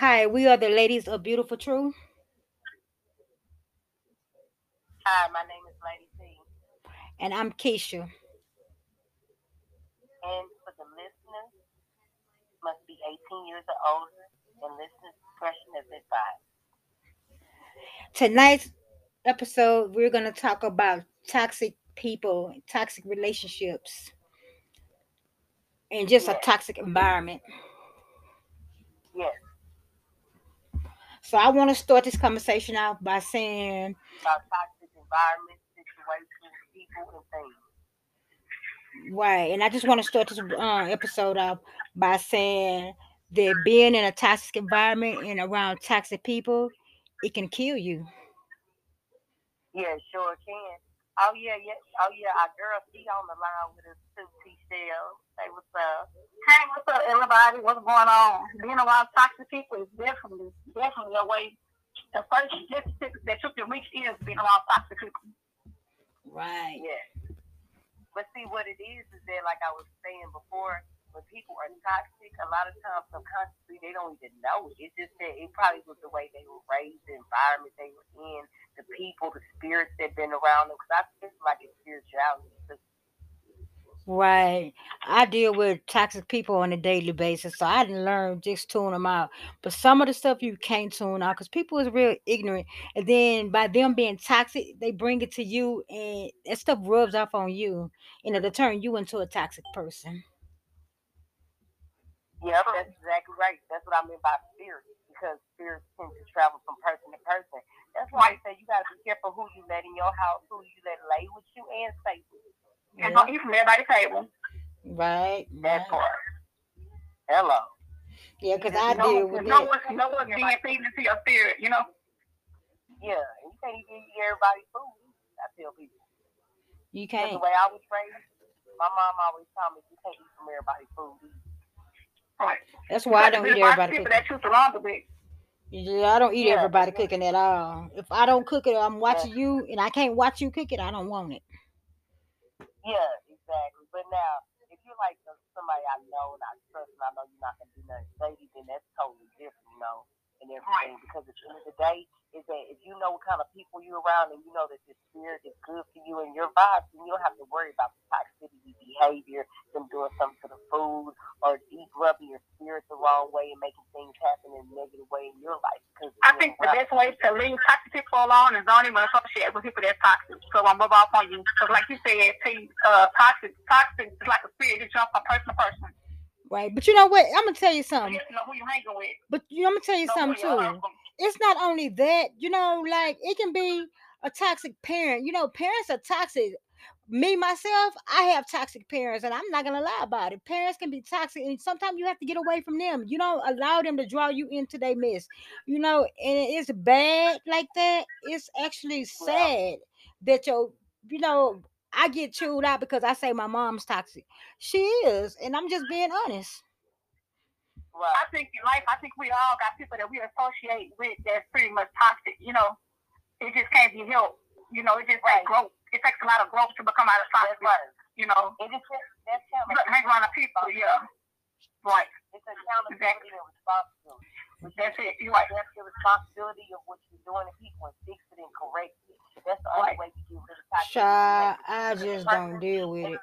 Hi, we are the ladies of Beautiful Truth. Hi, my name is Lady T. And I'm Keisha. And for the listeners, must be 18 years or older, and listener discretion is advised. Tonight's episode, we're going to talk about toxic people, toxic relationships, and just Yes. a toxic environment. Yes, So I want to start this conversation out by saying, about toxic environments, situations, people, and things. right, and I just want to start this uh, episode off by saying that being in a toxic environment and around toxic people, it can kill you. Yeah, sure can. Oh yeah, yeah. Oh yeah, our girl she on the line with us too, T Shell. Say what's up. Hey, what's up, everybody? What's going on? Being around toxic people is definitely, definitely a way. The first step that you can reach is being around toxic people. Right. Yeah. But see what it is is that like I was saying before, when people are toxic, a lot of times subconsciously they don't even know. it. It's just that it probably was the way they were raised, the environment they were in, the people, the spirits that been around them. Because I feel like it's spirituality. Right. I deal with toxic people on a daily basis, so I didn't learn just tune them out. But some of the stuff you can't tune out because people is real ignorant, and then by them being toxic, they bring it to you, and that stuff rubs off on you, and it'll turn you into a toxic person. Yep, that's exactly right. That's what I mean by spirits, because spirits tend to travel from person to person. That's why I say you got to be careful who you let in your house, who you let lay with you, and stay with you. And don't eat from everybody's table. Right. That right. part. Hello. Yeah, because I no, deal with no that. one's, no one's being feeding into your spirit, you know? Yeah, and you can't even eat everybody food. I tell people. You 'Cause can't. the way I was raised, my mom always told me you can't eat from everybody's food. Right. That's why I don't eat a lot of everybody cooking. that you surrounded with. Yeah, I don't eat Yeah, everybody yeah. cooking at all. If I don't cook it, I'm watching you, and I can't watch you cook it. I don't want it. Yeah, exactly. But now, if you're like somebody I know and I trust and I know you're not gonna do nothing shady, then that's totally different, you know, and everything. Because at the end of the day, is that if you know what kind of people you're around and you know that the spirit is good for you and your vibes, then you don't have to worry about the toxicity behavior, them doing something to the food, or deep rubbing your spirit the wrong way and making things happen in a negative way in your life. Because I think the best way to leave toxic people alone is don't even associate with people that's toxic. So I'm rub off on you. Because like you said, T, uh, toxic, toxic is like a spirit. It jumps from person to person. Right. But you know what? I'm gonna tell you something. you know who you're hanging with. But you know, I'm gonna tell you Know something too. It's not only that, you know, like it can be a toxic parent. You know, parents are toxic. Me myself, I have toxic parents, and I'm not gonna lie about it. Parents can be toxic, and sometimes you have to get away from them. You don't allow them to draw you into their mess. You know, and it's bad like that. It's actually sad that your, you know, I get chewed out because I say my mom's toxic. She is, and I'm just being honest. I think in life, I think we all got people that we associate with that's pretty much toxic. You know, it just can't be helped. You know, it just Right. takes growth. It takes a lot of growth to become out of That's toxic. right. You know, It is that's but accountability. hang around the people. Yeah, right. It's accountability and responsibility. Which That's it. You're right. accept the responsibility of what you're doing to people and fix it and correct it. That's the only Right. way you get rid of toxic Child. I just don't deal with it.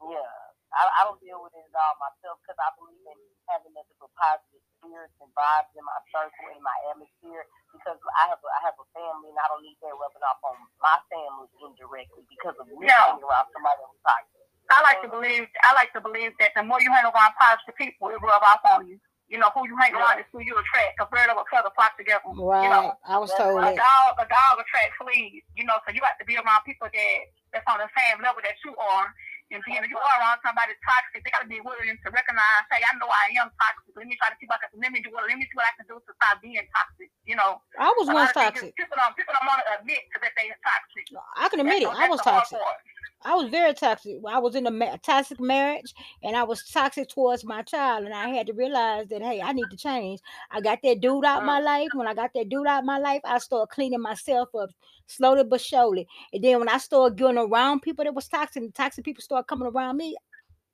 Yeah, I, I don't deal with it at all myself because I believe in having nothing but positive spirits and vibes in my circle, in my atmosphere. Because I have a, I have a family and I don't need that rubbing off on my family indirectly because of me Yeah. hanging around somebody else toxic. I like to believe. I like to believe that the more you hang around positive people, it rub off on you. You know, who you hang around is who you attract. A bird of a feather flock together. Right. You know, I was told a it. dog, a dog attracts fleas. You know, so you have to be around people that that's on the same level that you are. And being if you are around somebody toxic, they gotta be willing to recognize, hey, I know I am toxic. Let me try to see what I can, let me do what let me see what I can do to stop being toxic. You know, I was once toxic. people don't people don't want to admit that they are toxic. I can admit it. That's the- I was that's the hard toxic. part. I was very toxic. I was in a ma- toxic marriage, and I was toxic towards my child. And I had to realize that hey, I need to change. I got that dude out of my life. When I got that dude out of my life, I started cleaning myself up slowly but surely. And then when I started getting around people that was toxic, and toxic people started coming around me.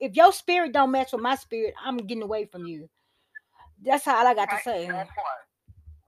If your spirit don't match with my spirit, I'm getting away from you. That's all I got to say. That part.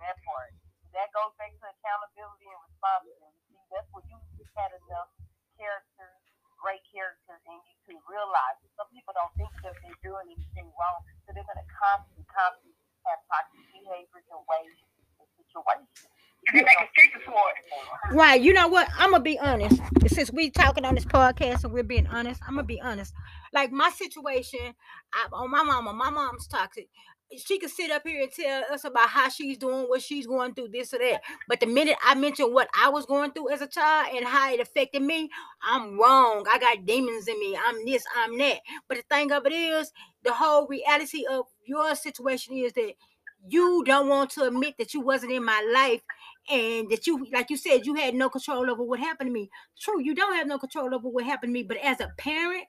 That part. That goes back to accountability and responsibility. See, that's where you had enough character, great character in you to realize it. Some people don't think that they're doing anything wrong, so they're going to constantly, constantly have toxic behaviors and ways and situations. And they make excuses for it. Right. You know what? I'm gonna be honest. Since we talking on this podcast and we're being honest, I'm gonna be honest. Like my situation, I, on my mama, my mom's toxic. She could sit up here and tell us about how she's doing, what she's going through, this or that. But the minute I mention what I was going through as a child and how it affected me, I'm wrong. I got demons in me. I'm this, I'm that. But the thing of it is, the whole reality of your situation is that you don't want to admit that you wasn't in my life and that you like you said you had no control over what happened to me true you don't have no control over what happened to me but as a parent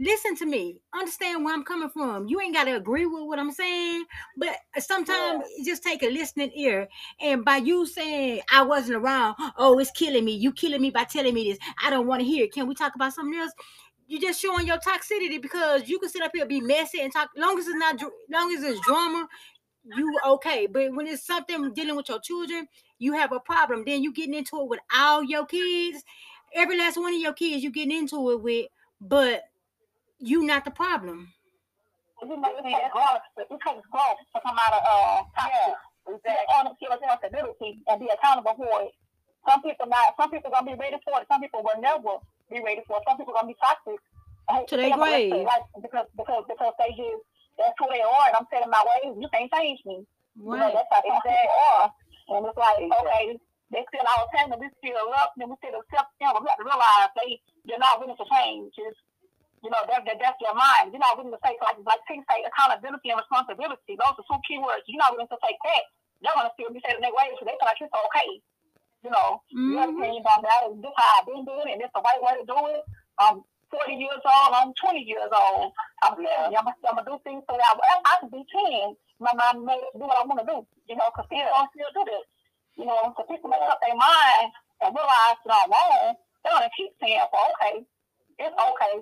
listen to me. Understand where i'm coming from. You ain't got to agree with what i'm saying but sometimes it just take a listening ear. And by you saying i wasn't around oh it's killing me. You killing me by telling me this. I don't want to hear it. Can we talk about something else? You're just showing your toxicity because you can sit up here be messy and talk. Long as it's not long as it's drama you okay. But when it's something dealing with your children you have a problem. Then you getting into it with all your kids, every last one of your kids you getting into it with, but you not the problem. You know, it takes growth. It takes growth to come out of uh, toxic. Exactly. On a responsibility and be accountable for it. Some people not. Some people gonna be ready for it. Some people will never be ready for it. Some people gonna be toxic. To their grave. Like, because because because they just that's who they are, and I'm setting my ways. You can't change me. You know, that's how some people are. And it's like, okay, they still our time, we still love them, we still accept them. but We have to realize they they're not willing to change. It's, you know, that, that that's their mind. You're not willing to take like like things say accountability and responsibility. Those are two key words. You're not willing to take that. They're gonna still be saying their ways because they feel like it's okay. You know, your Mhm. opinion on that is this how I've been doing it, and it's the right way to do it. I'm 40 years old, I'm 20 years old. I'm telling you, I'm, I'm gonna do things so that I, I can be 10. My mind made do what I want to do, you know, because people don't still do this. You know, so people make up their mind and realize that I'm wrong. They're gonna keep saying, well, okay, it's okay.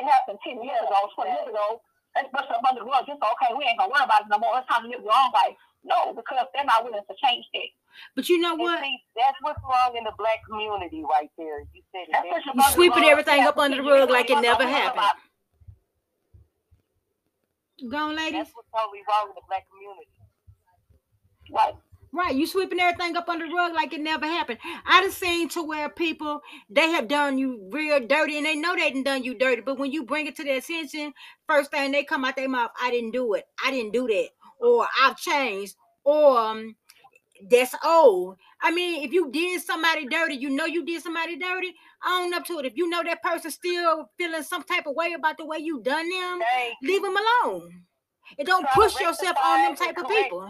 It happened 10 years ago, 20 years ago. Let's brush it up under the rug. It's okay. We ain't gonna worry about it no more. It's time to live your own life. No, because they're not willing to change that. But you know what? see, that's what's wrong in the black community right there. You said it. That's There's- what You sweeping everything up under the rug like it never happened. Go on, ladies. That's what's totally wrong in the black community. Right. Right, you sweeping everything up under the rug like it never happened. I done seen to where people they have done you real dirty and they know they done done you dirty, but when you bring it to their attention, first thing they come out their mouth, I didn't do it, I didn't do that, or I've changed, or um, that's old. I mean, if you did somebody dirty, you know you did somebody dirty. Own up to it. If you know that person still feeling some type of way about the way you done them, leave them alone. And don't Try push yourself on them type of people.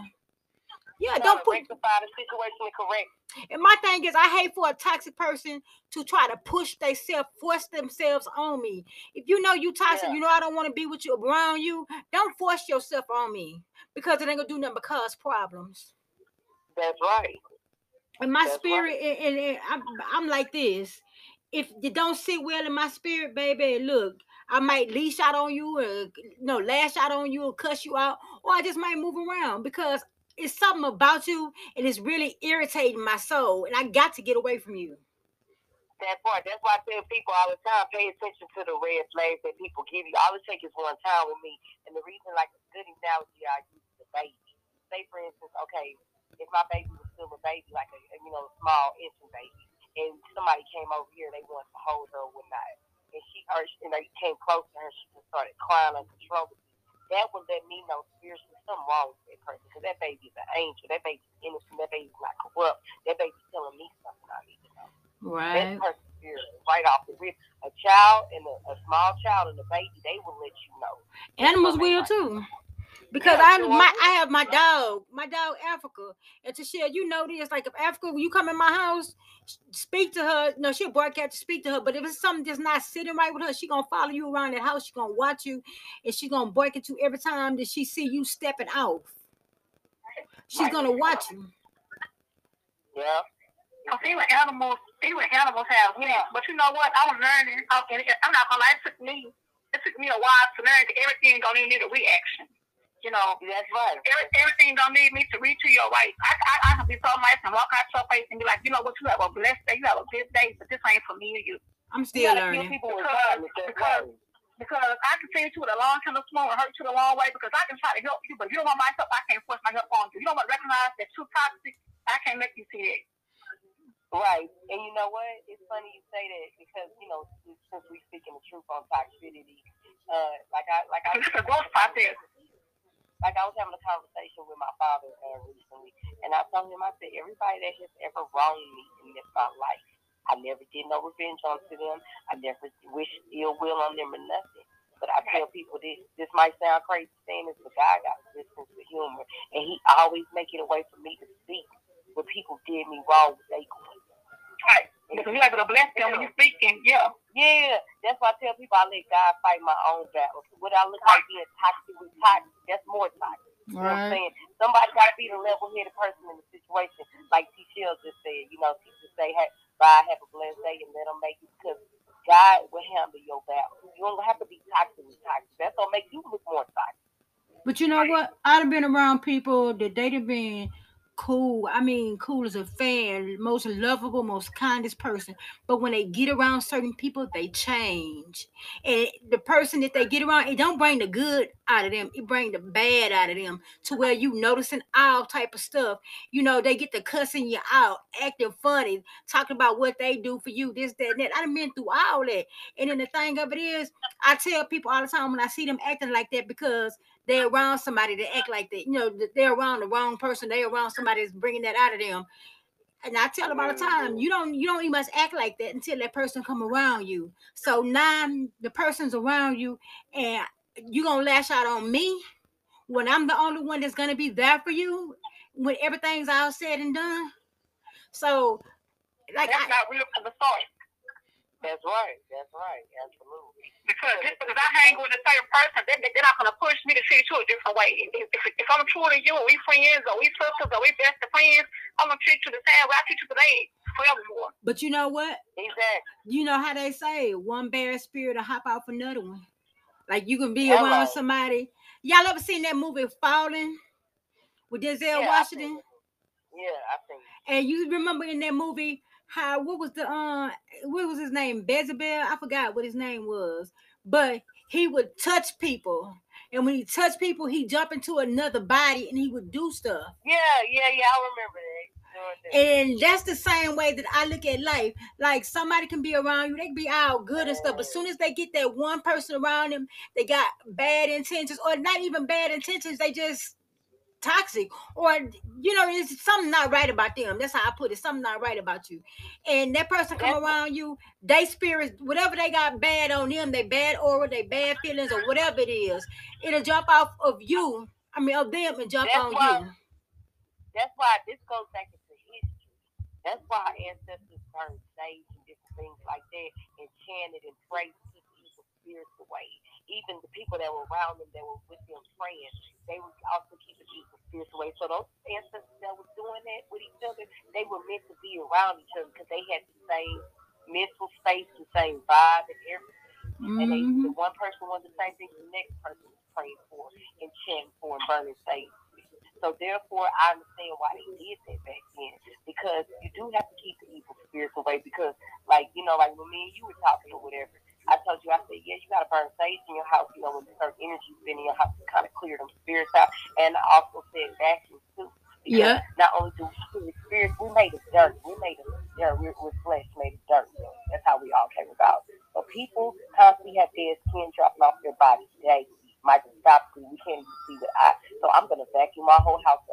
Yeah, don't put rectify the situation and correct. and my thing is, I hate for a toxic person to try to push themselves, force themselves on me. If you know you toxic, Yeah. you know I don't want to be with you around you. Don't force yourself on me because it ain't gonna do nothing but cause problems. That's right. And my That's right. spirit, and, and, and I'm, I'm like this. If you don't sit well in my spirit, baby, look, I might leash out on you, or no, lash out on you, or cuss you out, or I just might move around because it's something about you, and it's really irritating my soul, and I got to get away from you. That part. That's why I tell people all the time, pay attention to the red flags that people give you. All it takes is one time with me. And the reason, like a good analogy I use a baby. Say for instance, okay, if my baby was still a baby, like a a, you know, small infant baby, and somebody came over here, they wanted to hold her or whatnot. And she or and they came close to her, she just started crying uncontrollably. That would let me know spiritually something wrong with that person because that baby's an angel. That baby's innocent. That baby's not corrupt. That baby's telling me something I need to know. Right. That person spirit right off the rip. A child and a, a small child and a baby, they will let you know. Animals will too. Because I my I have my dog, my dog Africa, and to share, you know this. Like if Africa, when you come in my house, speak to her. No, she'll bark broadcast to speak to her. But if it's something that's not sitting right with her, she gonna follow you around the house. She gonna watch you, and she gonna bark at you every time that she see you stepping off. She's gonna watch you. Yeah. I see what animals, see what animals have. Yeah. But you know what? I was learning. I- and I'm not gonna lie. It took me. It took me a while to learn that everything gonna need a reaction. You know, That's right. every, everything don't need me to reach to your right. I, I, I can be so nice and walk out your face and be like, you know what, you have a blessed day, you have a good day, but this ain't for me or you. I'm still gotta learning. people Because- because- Because I can send you to the long term small and hurt you the long way because I can try to help you, but you don't want my help, I can't force my help on you. You don't want to recognize that you're toxic. I can't make you see it. Right. And you know what? It's funny you say that because, you know, since we speaking the truth on toxicity, uh, like I like I It's a growth process. Like I was having a conversation with my father uh, recently, and I told him, I said, everybody that has ever wronged me in this my life, I never did no revenge onto them. I never wished ill will on them or nothing. But I tell people this, this might sound crazy saying this, but God got a sense of humor, and He always make it a way for me to speak when people did me wrong, they. Right. Because you're able to bless them when you're speaking. Yeah. Yeah, that's why I tell people I let God fight my own battles. What I look like being toxic with toxic, that's more toxic. You know what I'm saying? Somebody got to be the level-headed person in the situation, like T. Shields just said. You know, she just say, "Hey, bye, have a blessed day," and let them make it because God will handle your battle. You don't have to be toxic with toxic. That's gonna make you look more toxic. But you know what? I've been around people that they have been cool. I mean, cool as a fan, most lovable, most kindest person. But when they get around certain people, they change. And the person that they get around, it don't bring the good out of them. It bring the bad out of them to where you noticing all type of stuff. You know, they get to cussing you out, acting funny, talking about what they do for you, this, that, and that. I've been through all that. And then the thing of it is, I tell people all the time when I see them acting like that because they're around somebody that act like that. You know, they're around the wrong person. They're around somebody that's bringing that out of them. And I tell them all the time, you don't you don't even must act like that until that person come around you. So now the person's around you, and you gonna lash out on me when I'm the only one that's gonna be there for you when everything's all said and done. So, like, That's I, not real from the start. That's right. That's right. Absolutely. Because just because I hang with a certain person, they, they- they're not going to push me to treat you a different way. If, if, if I'm true to you, and we friends, or we sisters, or we best of friends, I'm going to treat you the same way I treat you today, forevermore. but you know what? Exactly. you know how they say one bad spirit will hop off another one. Like you can be Hello. around somebody. Y'all ever seen that movie Fallen with Denzel Yeah, I Washington? Yeah, I think. And you remember in that movie how what was the uh what was his name? Bezabel? I forgot what his name was. But he would touch people. And when he touched people, he jump into another body and he would do stuff. Yeah, yeah, yeah. I remember that. And that's the same way that I look at life. Like somebody can be around you, they can be all good and stuff. But as soon as they get that one person around them, they got bad intentions, or not even bad intentions, they just toxic. Or you know, it's something not right about them. That's how I put it. Something not right about you. And that person come around you, they spirits, whatever they got bad on them, they bad aura, they bad feelings, or whatever it is, it'll jump off of you. I mean of them and jump That's on why- you. That's why this goes back into history. That's why our ancestors burned sage and different things like that and chanted and prayed to keep evil spirits away. Even the people that were around them that were with them praying, they were also keeping evil spirits away. So those ancestors that were doing that with each other, they were meant to be around each other because they had the same mental space, the same vibe and everything. And they, the mm-hmm. one person wanted the same thing the next person was praying for and chanting for and burning sage. So therefore, I understand why they did that back then because you do have to keep the evil spirits away. Because, like you know, like when me and you were talking or whatever, I told you I said, yeah, you got to burn sage in your house. You know, when certain energy's been in your house to kind of clear them spirits out. And I also said vacuum too. Because Yeah. Not only do we clear the spirits, we made it dirt. We made it dirt. We're, we're flesh, made it dirt. That's how we all came about. So people constantly have dead skin dropping off their bodies daily. Microscopically, we can't even see with eye. So I'm gonna vacuum my whole house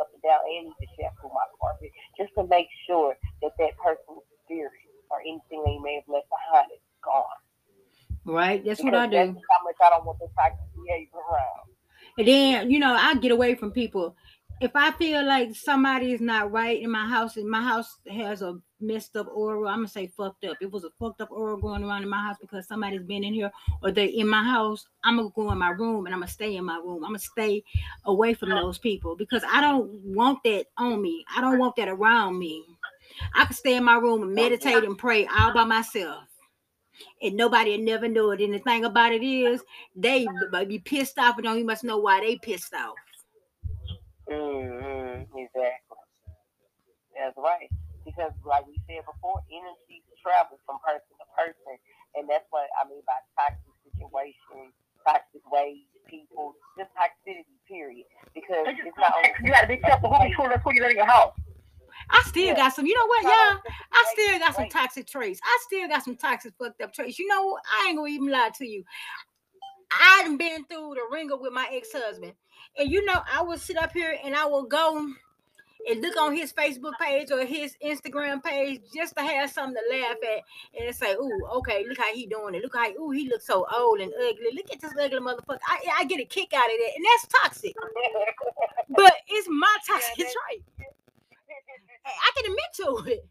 Right? That's what I do. That's how much I don't want this toxic behavior around. And then, you know, I get away from people. If I feel like somebody is not right in my house and my house has a messed up aura, I'm gonna say fucked up. It was a fucked up aura going around in my house because somebody's been in here or they're in my house, I'm gonna go in my room and I'm gonna stay in my room. I'm gonna stay away from those people because I don't want that on me. I don't want that around me. I can stay in my room and meditate and pray all by myself. And nobody will never know it. And the thing about it is, they might be pissed off, and don't you must know why they pissed off. Mm-hmm. Exactly. That's right. Because, like we said before, energy travels from person to person, and that's what I mean by toxic situations, toxic ways, people, just toxicity. Period. Because It's it's not only you gotta be careful who you who you let in your house. I still Yeah. got some. You know what, y'all? I still got some toxic traits. I still got some toxic fucked up traits. You know, I ain't gonna even lie to you. I done been through the ringer with my ex-husband. And you know, I would sit up here and I will go and look on his Facebook page or his Instagram page just to have something to laugh at and say, ooh, okay, look how he doing it. Look how ooh, he looks so old and ugly. Look at this ugly motherfucker. I, I get a kick out of that. And that's toxic. But it's my toxic that- trait. I can admit to it.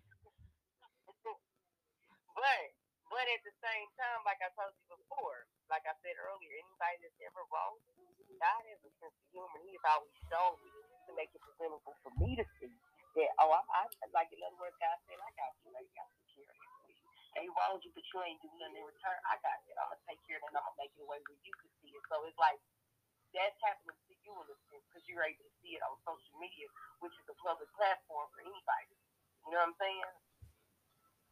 But but at the same time, like I told you before, like I said earlier, anybody that's ever wrong, God has a sense of humor. He has always shown me to make it presentable for me to see that oh I'm I, like in other words, God said, I got you, I got you care wronged you, but you ain't doing nothing in return. I got it. I'm gonna take care of it I'm gonna make it a way where you can see it. So it's like that's happening you in a sense because you're able to see it on social media, which is a public platform for anybody. You know what I'm saying?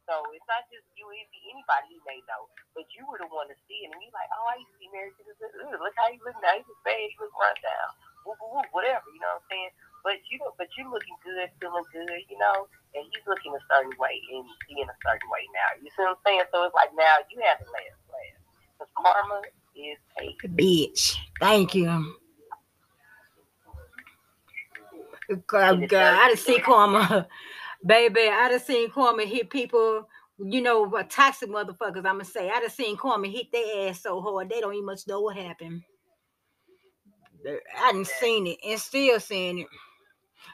So it's not just you, it be anybody you may know, but you were the one to see it, and you're like, oh, I used to be married to this. Look how he look now. He was bad. He was run down. Woo, woo, woo, whatever. You know what I'm saying? But you, but you looking good, feeling good. You know, and he's looking a certain way and being a certain way now. You see what I'm saying? So it's like now you have the last laugh because karma is a Bitch. Thank you. God, God, I done seen Karma. Baby, I done seen Karma hit people, you know, uh, toxic motherfuckers, I'm gonna say. I done seen Karma hit their ass so hard, they don't even much know what happened. I done seen it and still seeing it.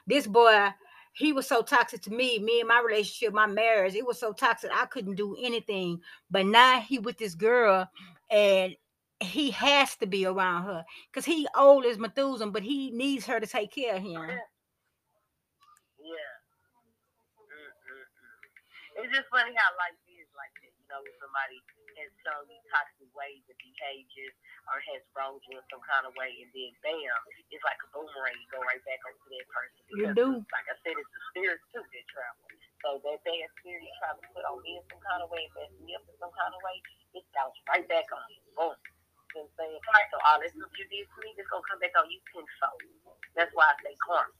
This boy, he was so toxic to me, me and my relationship, my marriage, it was so toxic, I couldn't do anything. But now he with this girl, and he has to be around her because he old as Methuselah, but he needs her to take care of him. Yeah. Mm-mm-mm. It's just funny how life is like that. You know, when somebody has shown you toxic ways and behaviors or has wronged you in some kind of way, and then bam, it's like a boomerang. You go right back onto that person. You do. Like I said, it's the spirit too that travel. So that bad spirit you try to put on me in some kind of way, mess me up in some kind of way, it bounces right back on you. Boom. You know what I'm saying? So all this stuff you did to me, it's gonna come back on you tenfold. That's why I say karma.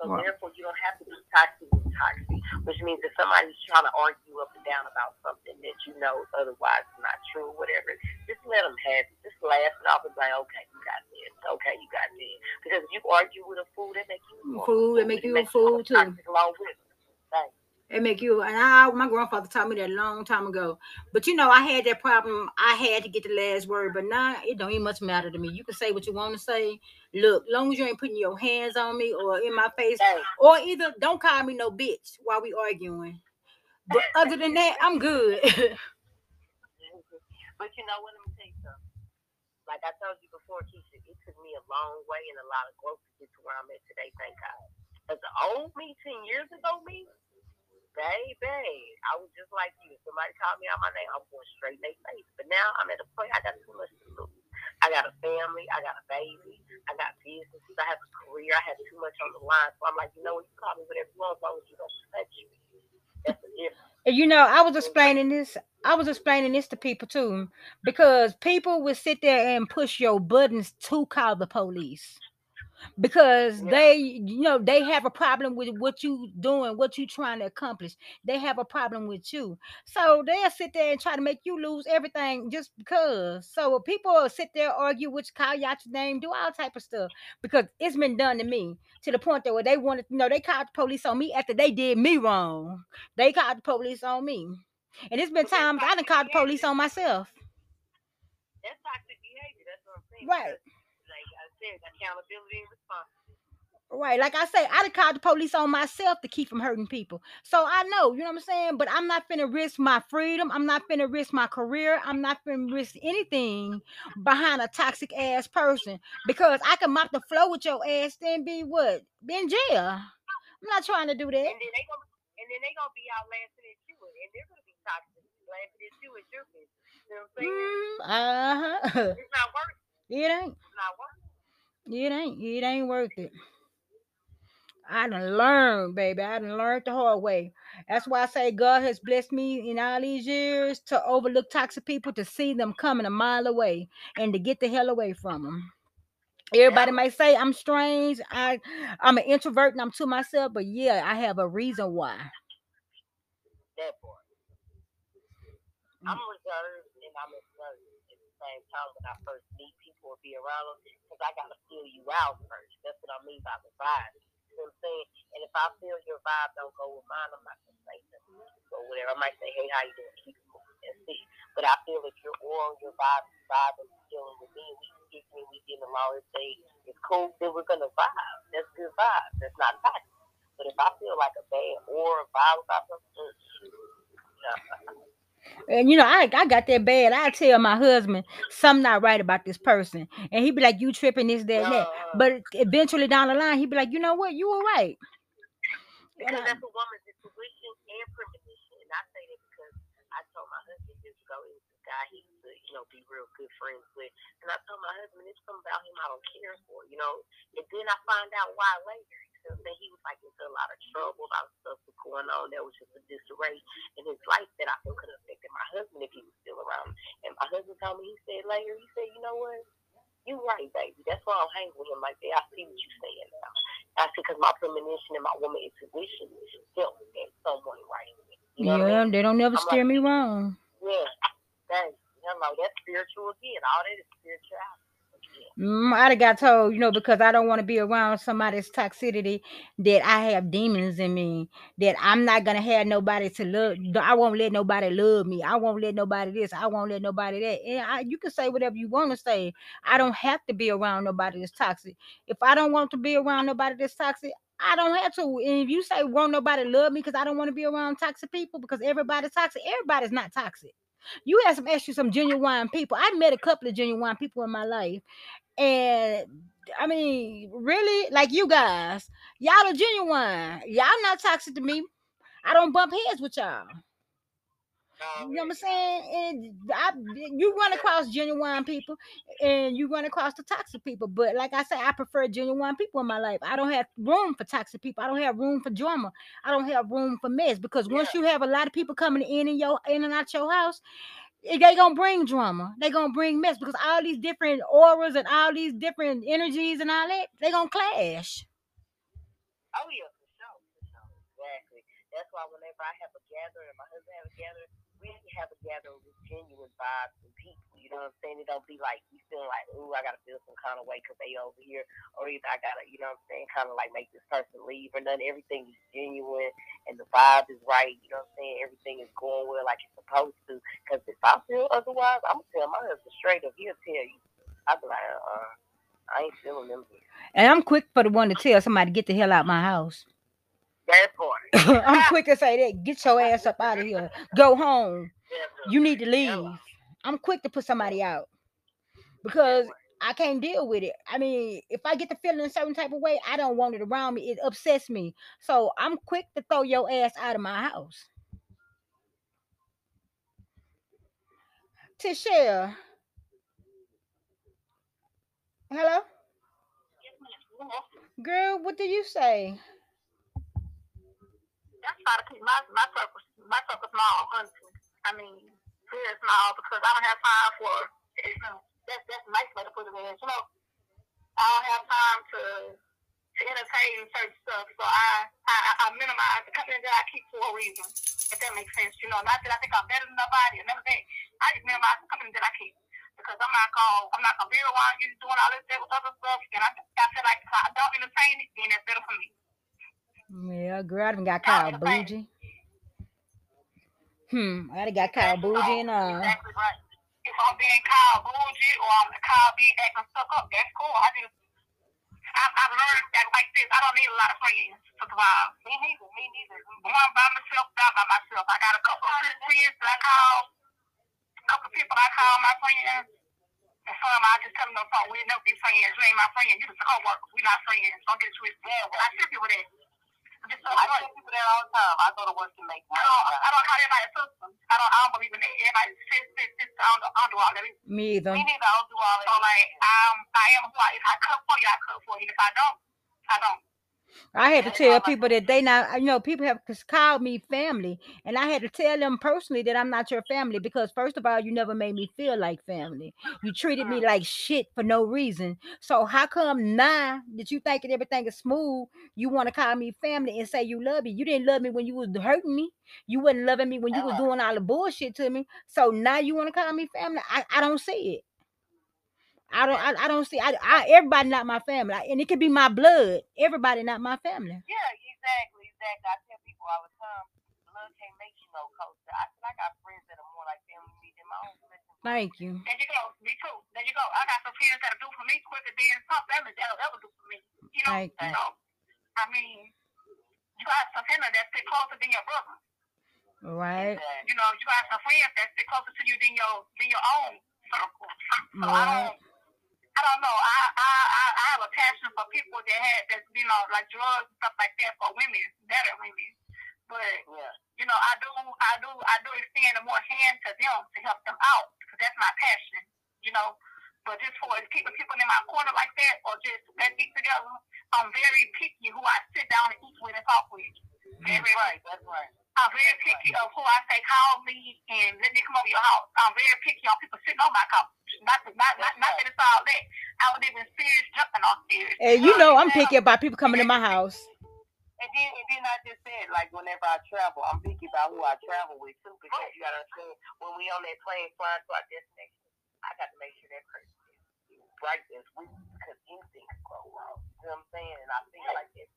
So Right. therefore, you don't have to be toxic with toxic, which means if somebody's trying to argue up and down about something that you know otherwise is not true, whatever, just let them have it. Just laugh it off and be like, okay, you got this. Okay, you got this. Because if you argue with a fool, that make you a Fool, it make you a fool, too. along with it. Make you and I my grandfather taught me that a long time ago. But you know, I had that problem. I had to get the last word, but now it don't even much matter to me. You can say what you want to say. Look, long as you ain't putting your hands on me or in my face, or either don't call me no bitch while we arguing. But other than that, I'm good. But you know what? Let me tell you something. Like I told you before, Keisha, it took me a long way and a lot of growth to get to where I'm at today. Thank God. As the old me, ten years ago, me, baby, I was just like you. Somebody called me out my name, I'm going straight in their face. But now I'm at a point I got too much to lose. I got a family, I got a baby, I got businesses, I have a career, I have too much on the line. So I'm like, you know what, you call me whatever you want as long as you don't touch me. That's the. You know, I was explaining this. I was explaining this to people too, because people would sit there and push your buttons to call the police, because Yeah. they, you know, they have a problem with what you doing, what you trying to accomplish. They have a problem with you, so they'll sit there and try to make you lose everything just because. So people sit there argue, which call your name, do all type of stuff, because it's been done to me to the point that where they wanted, you know, they called the police on me after they did me wrong. They called the police on me. And it's been times I done toxic called the police on myself. That's toxic behavior. That's what I'm saying. Right. Because, Like I said, accountability and responsibility. Right. Like I say, I'd have called the police on myself to keep from hurting people. So I know, you know what I'm saying? But I'm not finna risk my freedom. I'm not finna risk my career. I'm not finna risk anything behind a toxic ass person because I can mop the floor with your ass, then be what? Be in jail. I'm not trying to do that. And then they gonna and then they gonna be out laughing at you, and they're gonna be toxic, laughing at you at your business. You know what I'm saying? Mm, uh-huh. It's not worth it. It ain't. It's not worth it. It ain't. It ain't worth it. I done learned, baby. I done learned the hard way. That's why I say God has blessed me in all these years to overlook toxic people, to see them coming a mile away, and to get the hell away from them. Everybody might say I'm strange. I I'm an introvert and I'm to myself, but yeah, I have a reason why. That part. I'm reserved and I'm observant at the same time when I first meet be around because I got to feel you out first. That's what I mean by the vibe. You know what I'm saying? And if I feel your vibe don't go with mine, I'm not to say nothing or whatever. I might say, hey, how you doing? Keep it moving. That's it. But I feel if you're on your vibe, vibe and dealing with me, and we get me, we get along and say it's cool, then we're to vibe. That's good vibe. That's not toxic. But if I feel like a bad or a vibe about something, nah. And you know, I, I got that bad. I tell my husband something not right about this person. And he be like, You tripping this, that, and that. But eventually down the line, he be like, you know what, you were right. Because And I- that's a woman's intuition and premonition. And I say that because I told my husband years ago, it was this guy he you know, be real good friends with. And I told my husband, it's something about him I don't care for, you know. And then I find out why later. You know, that he was like into a lot of trouble, a lot of stuff was going on. There was just a disarray in his life that I feel could have affected my husband if he was still around. And my husband told me, he said later, he said, you know what? You right, baby. That's why I'm hanging with him like that. I see what you're saying now. I see because my premonition and my woman intuition felt that someone right. You know what I yeah, mean? they don't never I'm steer like- me wrong. Yeah. That, hello, that's spiritual again. All spirituality. Mm, I done got told, you know, because I don't want to be around somebody's toxicity that I have demons in me, that I'm not gonna have nobody to love. I won't let nobody love me. I won't let nobody this. I won't let nobody that. And I, you can say whatever you want to say. I don't have to be around nobody that's toxic. If I don't want to be around nobody that's toxic, I don't have to. And if you say won't nobody love me because I don't want to be around toxic people because everybody's toxic, everybody's not toxic. You have some actually some genuine people. I met a couple of genuine people in my life, and I mean, really, like you guys, y'all are genuine. Y'all not toxic to me. I don't bump heads with y'all. Um, you know what I'm saying? And I, you run across genuine people, and you run across the toxic people. But like I say, I prefer genuine people in my life. I don't have room for toxic people. I don't have room for drama. I don't have room for mess because once you have a lot of people coming in and your in and out your house, they gonna bring drama. They gonna bring mess because all these different auras and all these different energies and all that, they gonna clash. Oh yeah, for sure, for sure, exactly. That's why whenever I have a gathering, my husband have a gathering, we have a gathering with genuine vibes and people. You know what I'm saying? It don't be like you feeling like, ooh, I gotta feel some kind of way because they over here, or either I gotta, you know what I'm saying, kind of like make this person leave or nothing. Everything is genuine and the vibe is right. You know what I'm saying? Everything is going well like it's supposed to. Because if I feel otherwise, I'm gonna tell my husband straight up. He'll tell you. I'll be like, uh, I ain't feeling them. And I'm quick for the one to tell somebody get the hell out my house. That part. I'm quick to say that. Get your ass up out of here. Go home. You need to leave. I'm quick to put somebody out because I can't deal with it. I mean, if I get the feeling a certain type of way, I don't want it around me. It upsets me. So I'm quick to throw your ass out of my house. Tishelle. Hello? Girl, what do you say? That's try to keep my my circle my circle small, honestly. I mean, very small because I don't have time for that's that's a nice way to put it in. You know, I don't have time to to entertain certain stuff, so I I, I minimize the company that I keep for a reason. If that makes sense, you know, not that I think I'm better than nobody or nothing. I just minimize the company that I keep because I'm not gonna I'm not gonna be around you doing all this other stuff, and I I feel like if I don't entertain it, then that's better for me. Yeah, girl, I done got called bougie. Hmm, I done got called bougie and uh. Exactly right. If I'm being called bougie or I'm called being acting stuck up, that's cool. I just, I, I've learned that like this, I don't need a lot of friends to survive. Me neither, me neither. One by myself, not by myself. I got a couple of friends that I call, a couple of people I call my friends. And some I just tell them no phone. We'll never be friends. You ain't my friend. You just a coworker. We not friends. Don't get it twisted. Well, I tell people that. Just so I tell people that all the time. I go to work to make money. I don't, I don't call everybody sister. I don't, I don't believe in that. Everybody sis, sis, sis. I don't, I don't do all that. Me either. Me neither. I don't do all that. So like, um, I am who I, if I cut for you, I cut for you. If I don't, I don't. I had to tell people that they not, you know, people have called me family, and I had to tell them personally that I'm not your family because, first of all, you never made me feel like family. You treated me like shit for no reason. So how come now that you thinking everything is smooth, you want to call me family and say you love me? You didn't love me when you was hurting me. You wasn't loving me when you was doing all the bullshit to me. So now you want to call me family? I, I don't see it. I don't I, I don't see I, I everybody not my family. And it could be my blood. Everybody not my family. Yeah, exactly, exactly. I tell people all the time, blood can't make you no culture. I feel like I got friends that are more like family me than my own. Thank you. There you go. Me too. There you go. I got some friends that'll do for me quicker than some family that'll ever do for me. You know? Thank you. So, I mean, you got some family that stick closer than your brother. Right. You know, you got some friends that stick closer to you than your than your own circle. So I don't, I don't know. I, I I I have a passion for people that had that you know like drugs and stuff like that for women, better women. But Yeah. you know, I do I do I do extend a more hand to them to help them out because that's my passion. You know, but just for keeping people in my corner like that or just let's eat together, I'm very picky who I sit down and eat with and talk with. Very That's right. That's right. I'm very picky of who I say call me and let me come over your house. I'm very picky on people sitting on my couch. Not not not, not that it's all that. I would even serious jumping on stairs. And you know I'm picky about people coming to my house. And then, and then I just said, like, whenever I travel, I'm picky about who I travel with, too, because you gotta understand, when we on that plane flying to our destination, I got to make sure that person is right as we, because anything can go wrong. You know what I'm saying? And I feel like that's,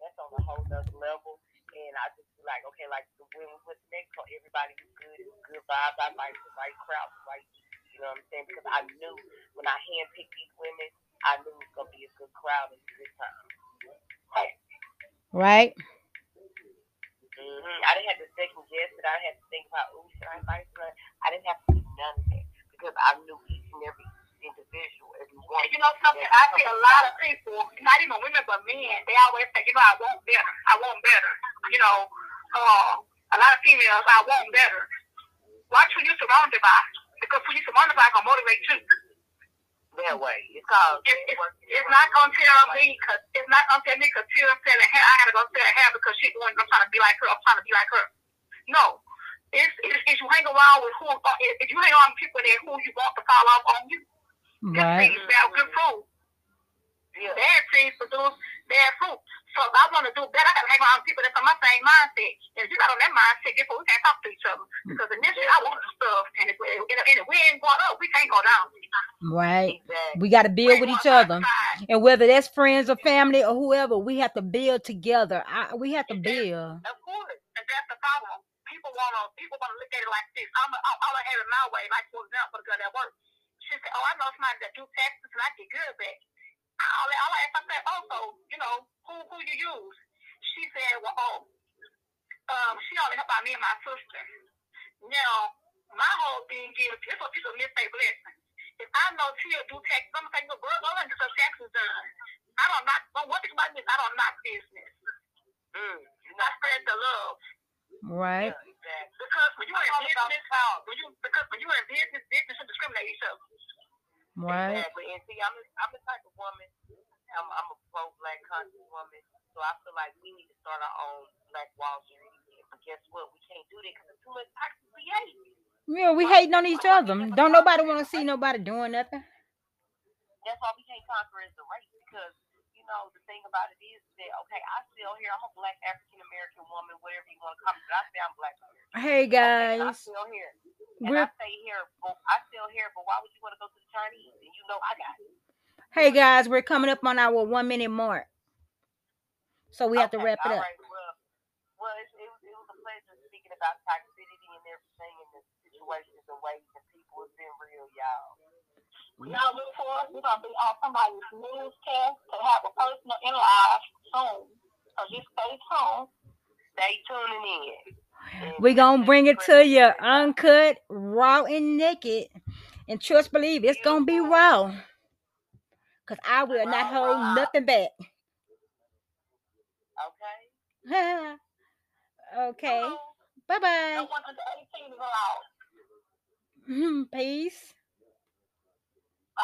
that's on a whole nother level. And I just feel like, okay, like, the when we went to Mexico, everybody was good, it was good vibes. I like the right crowd, the right, you know what I'm saying? Because I knew when I handpicked these women, I knew it was going to be a good crowd and a good time. Right? Mm-hmm. I didn't have to second guess it. I didn't have to think about, ooh, should I invite her? I didn't have to do none of that because I knew each and every individual, every one. And you know something? I see a lot of people, not even women but men, they always say, you know, I want better. I want better. You know, uh, a lot of females, I want better. Watch who you're surrounded by. Because who you're surrounded by gonna motivate you. that way. It's called. It, it, it's not gonna tell me, cause it's not gonna tell me cause Tira said hair, I gotta go sell hair because she's doing, I'm trying to be like her, I'm trying to be like her. No. It's, it's, it's you hang around with who, uh, if if you hang around with people that who you want to fall off on you, good Right. trees bear good fruit. Yeah. Bad trees produce bad fruit. So if I want to do better, I gotta hang around people that's on my same mindset. And if you're not on that mindset, what? We can't talk to each other. Mm. Because initially I want stuff, and if, and and if we ain't going up, we can't go down. Right. Exactly. We got to build with each other. outside. And whether that's friends or family or whoever, we have to build together. I, we have to build. Of course, and that's the problem. People wanna people wanna look at it like this. I'm a, I, I have it my way. Like for example, the girl at work, she said, "Oh, I know somebody that do taxes and I get good back." All I, all I asked, I said, "Also, you know who who you use?" She said, "Well, oh, um, she only helped out me and my sister." Now, my whole thing is this what this will miss a blessing. If I know Tia do taxes, I'm gonna say, "No, girl, go and get some taxes done." I don't not. Well, one thing about this, I don't knock business. Mm. You I spread the love. Right. yeah, exactly. Because when you It's in business, power. when you because when you in business, business should discriminate each other. Right. Exactly. And see, I'm, I'm the type of woman, I'm, I'm a pro black conscious woman, so I feel like we need to start our own Black Wall Street. But guess what? We can't do that because there's too much toxic behavior. Yeah, we hating on each other. Don't nobody want to see nobody doing nothing. That's why we can't conquer as a race because, you know, the thing about it is that, okay, I still here, I'm a black African American woman, whatever you want to call me, but I say I'm black American. Hey Okay, I'm still here. And we're I stay here, but I still here, but why would you want to go to the Chinese? And you know I got it. hey guys, we're coming up on our one minute mark, so we have to wrap it all up. right, well, well it, it, was, it was a pleasure speaking about toxicity and everything and the situations and ways and people. It's been real, y'all. Mm-hmm. Y'all look for us. We're gonna be on somebody's newscast to have a personal in live soon. So just stay tuned. Stay tuning in. We gonna bring it to you uncut, raw, and naked, and trust believe it's gonna be raw. Cause I will not hold nothing back. Okay. okay. Bye bye. one under 18 is allowed. Peace. Uh,